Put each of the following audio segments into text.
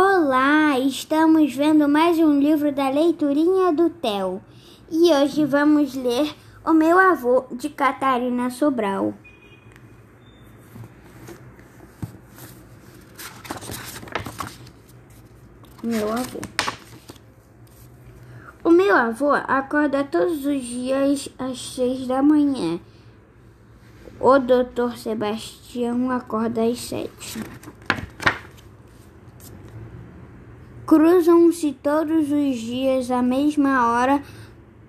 Olá, estamos vendo mais um livro da leiturinha do Theo e hoje vamos ler O Meu Avô de Catarina Sobral. Meu avô. O meu avô acorda todos os dias às seis da manhã. O doutor Sebastião acorda às sete. Cruzam-se todos os dias à mesma hora,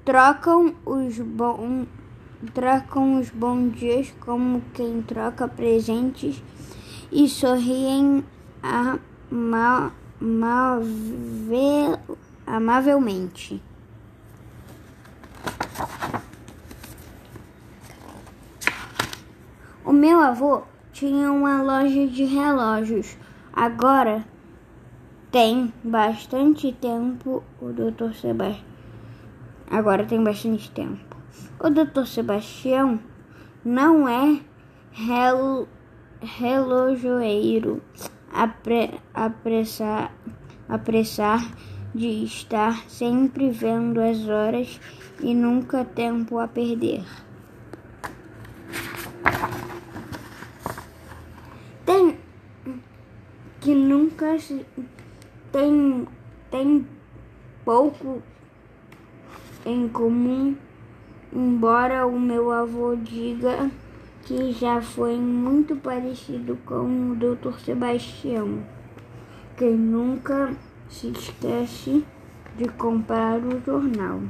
trocam os, bom, trocam os bons dias como quem troca presentes e sorriem ama, amavel, amavelmente. O meu avô tinha uma loja de relógios. Agora tem bastante tempo o Dr. Sebastião. Agora tem bastante tempo. O Dr. Sebastião não é rel... relojoeiro apre... apressar... apressar de estar sempre vendo as horas e nunca tempo a perder. Tem que nunca se tem, tem pouco em comum, embora o meu avô diga que já foi muito parecido com o Dr. Sebastião, que nunca se esquece de comprar o jornal.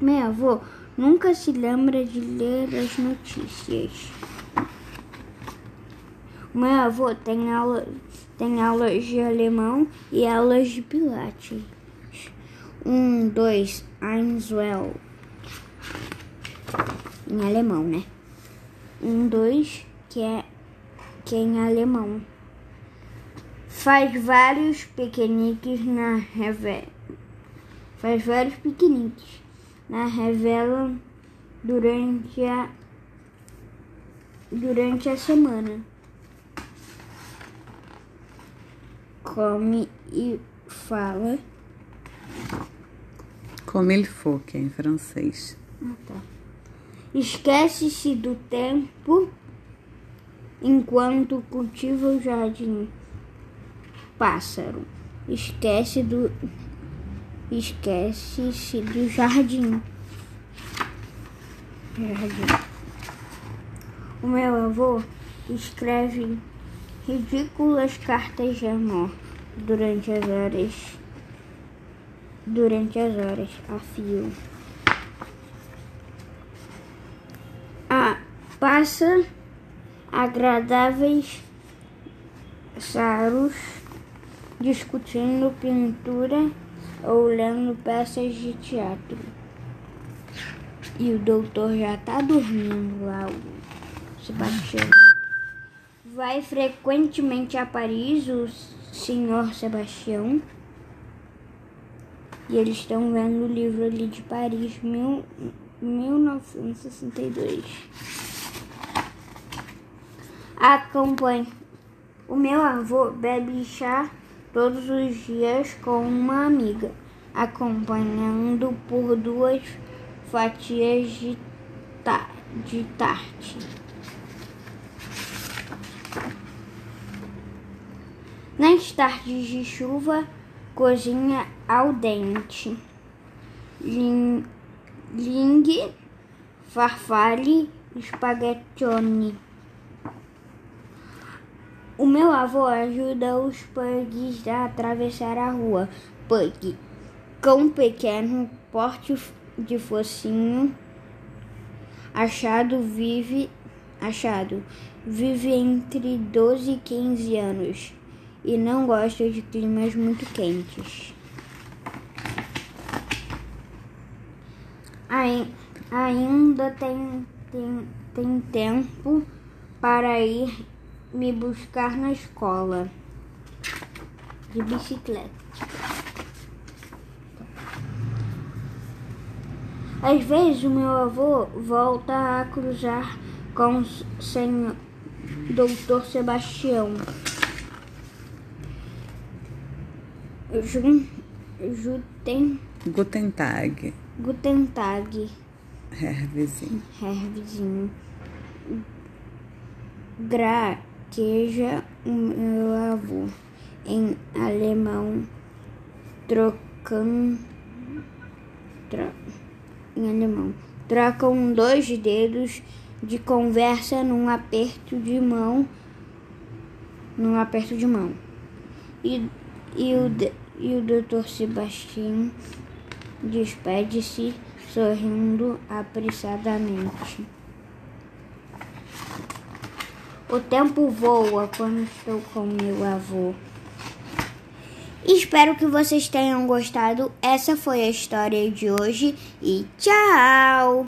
Meu avô nunca se lembra de ler as notícias. Meu avô tem, aula, tem aulas de alemão e aulas de pilates. Um, dois, eins, well. Em alemão, né? Um, dois, que é, que é em alemão. Faz vários piqueniques na revela. Faz vários piqueniques na revela durante a durante a semana. Come e fala. Como ele for, que é em francês. Ah, tá. Esquece-se do tempo enquanto cultiva o jardim. Pássaro. Esquece do. Esquece-se do jardim. Jardim. O meu avô escreve ridículas cartas de amor durante as horas durante as horas a fio. Ah, passa agradáveis saros discutindo pintura ou lendo peças de teatro. E o doutor já tá dormindo lá, o Sebastião. Vai frequentemente a Paris o senhor Sebastião. E eles estão vendo o livro ali de Paris, mil, 1962. Acompanhe. O meu avô bebe chá todos os dias com uma amiga, acompanhando por duas fatias de, ta de tarte. Nas tardes de chuva, cozinha al dente. Ling, ling farfalle, espaguetione. O meu avô ajuda os pugs a atravessar a rua. Pug, cão pequeno, porte de focinho, achado vive achado vive entre 12 e 15 anos e não gosta de climas muito quentes. Ainda tem, tem, tem tempo para ir me buscar na escola de bicicleta. Às vezes o meu avô volta a cruzar com o senhor Doutor Sebastião Jun, Juten, Guten Tag. Guten Tag, Hervezinho. Hervezinho. Graqueja o meu avô. Em alemão, trocam. Tro, em alemão, trocam dois dedos de conversa num aperto de mão. Num aperto de mão. E, e, o, d- e o Dr. Sebastião despede-se sorrindo apressadamente. O tempo voa quando estou com meu avô. Espero que vocês tenham gostado. Essa foi a história de hoje e tchau!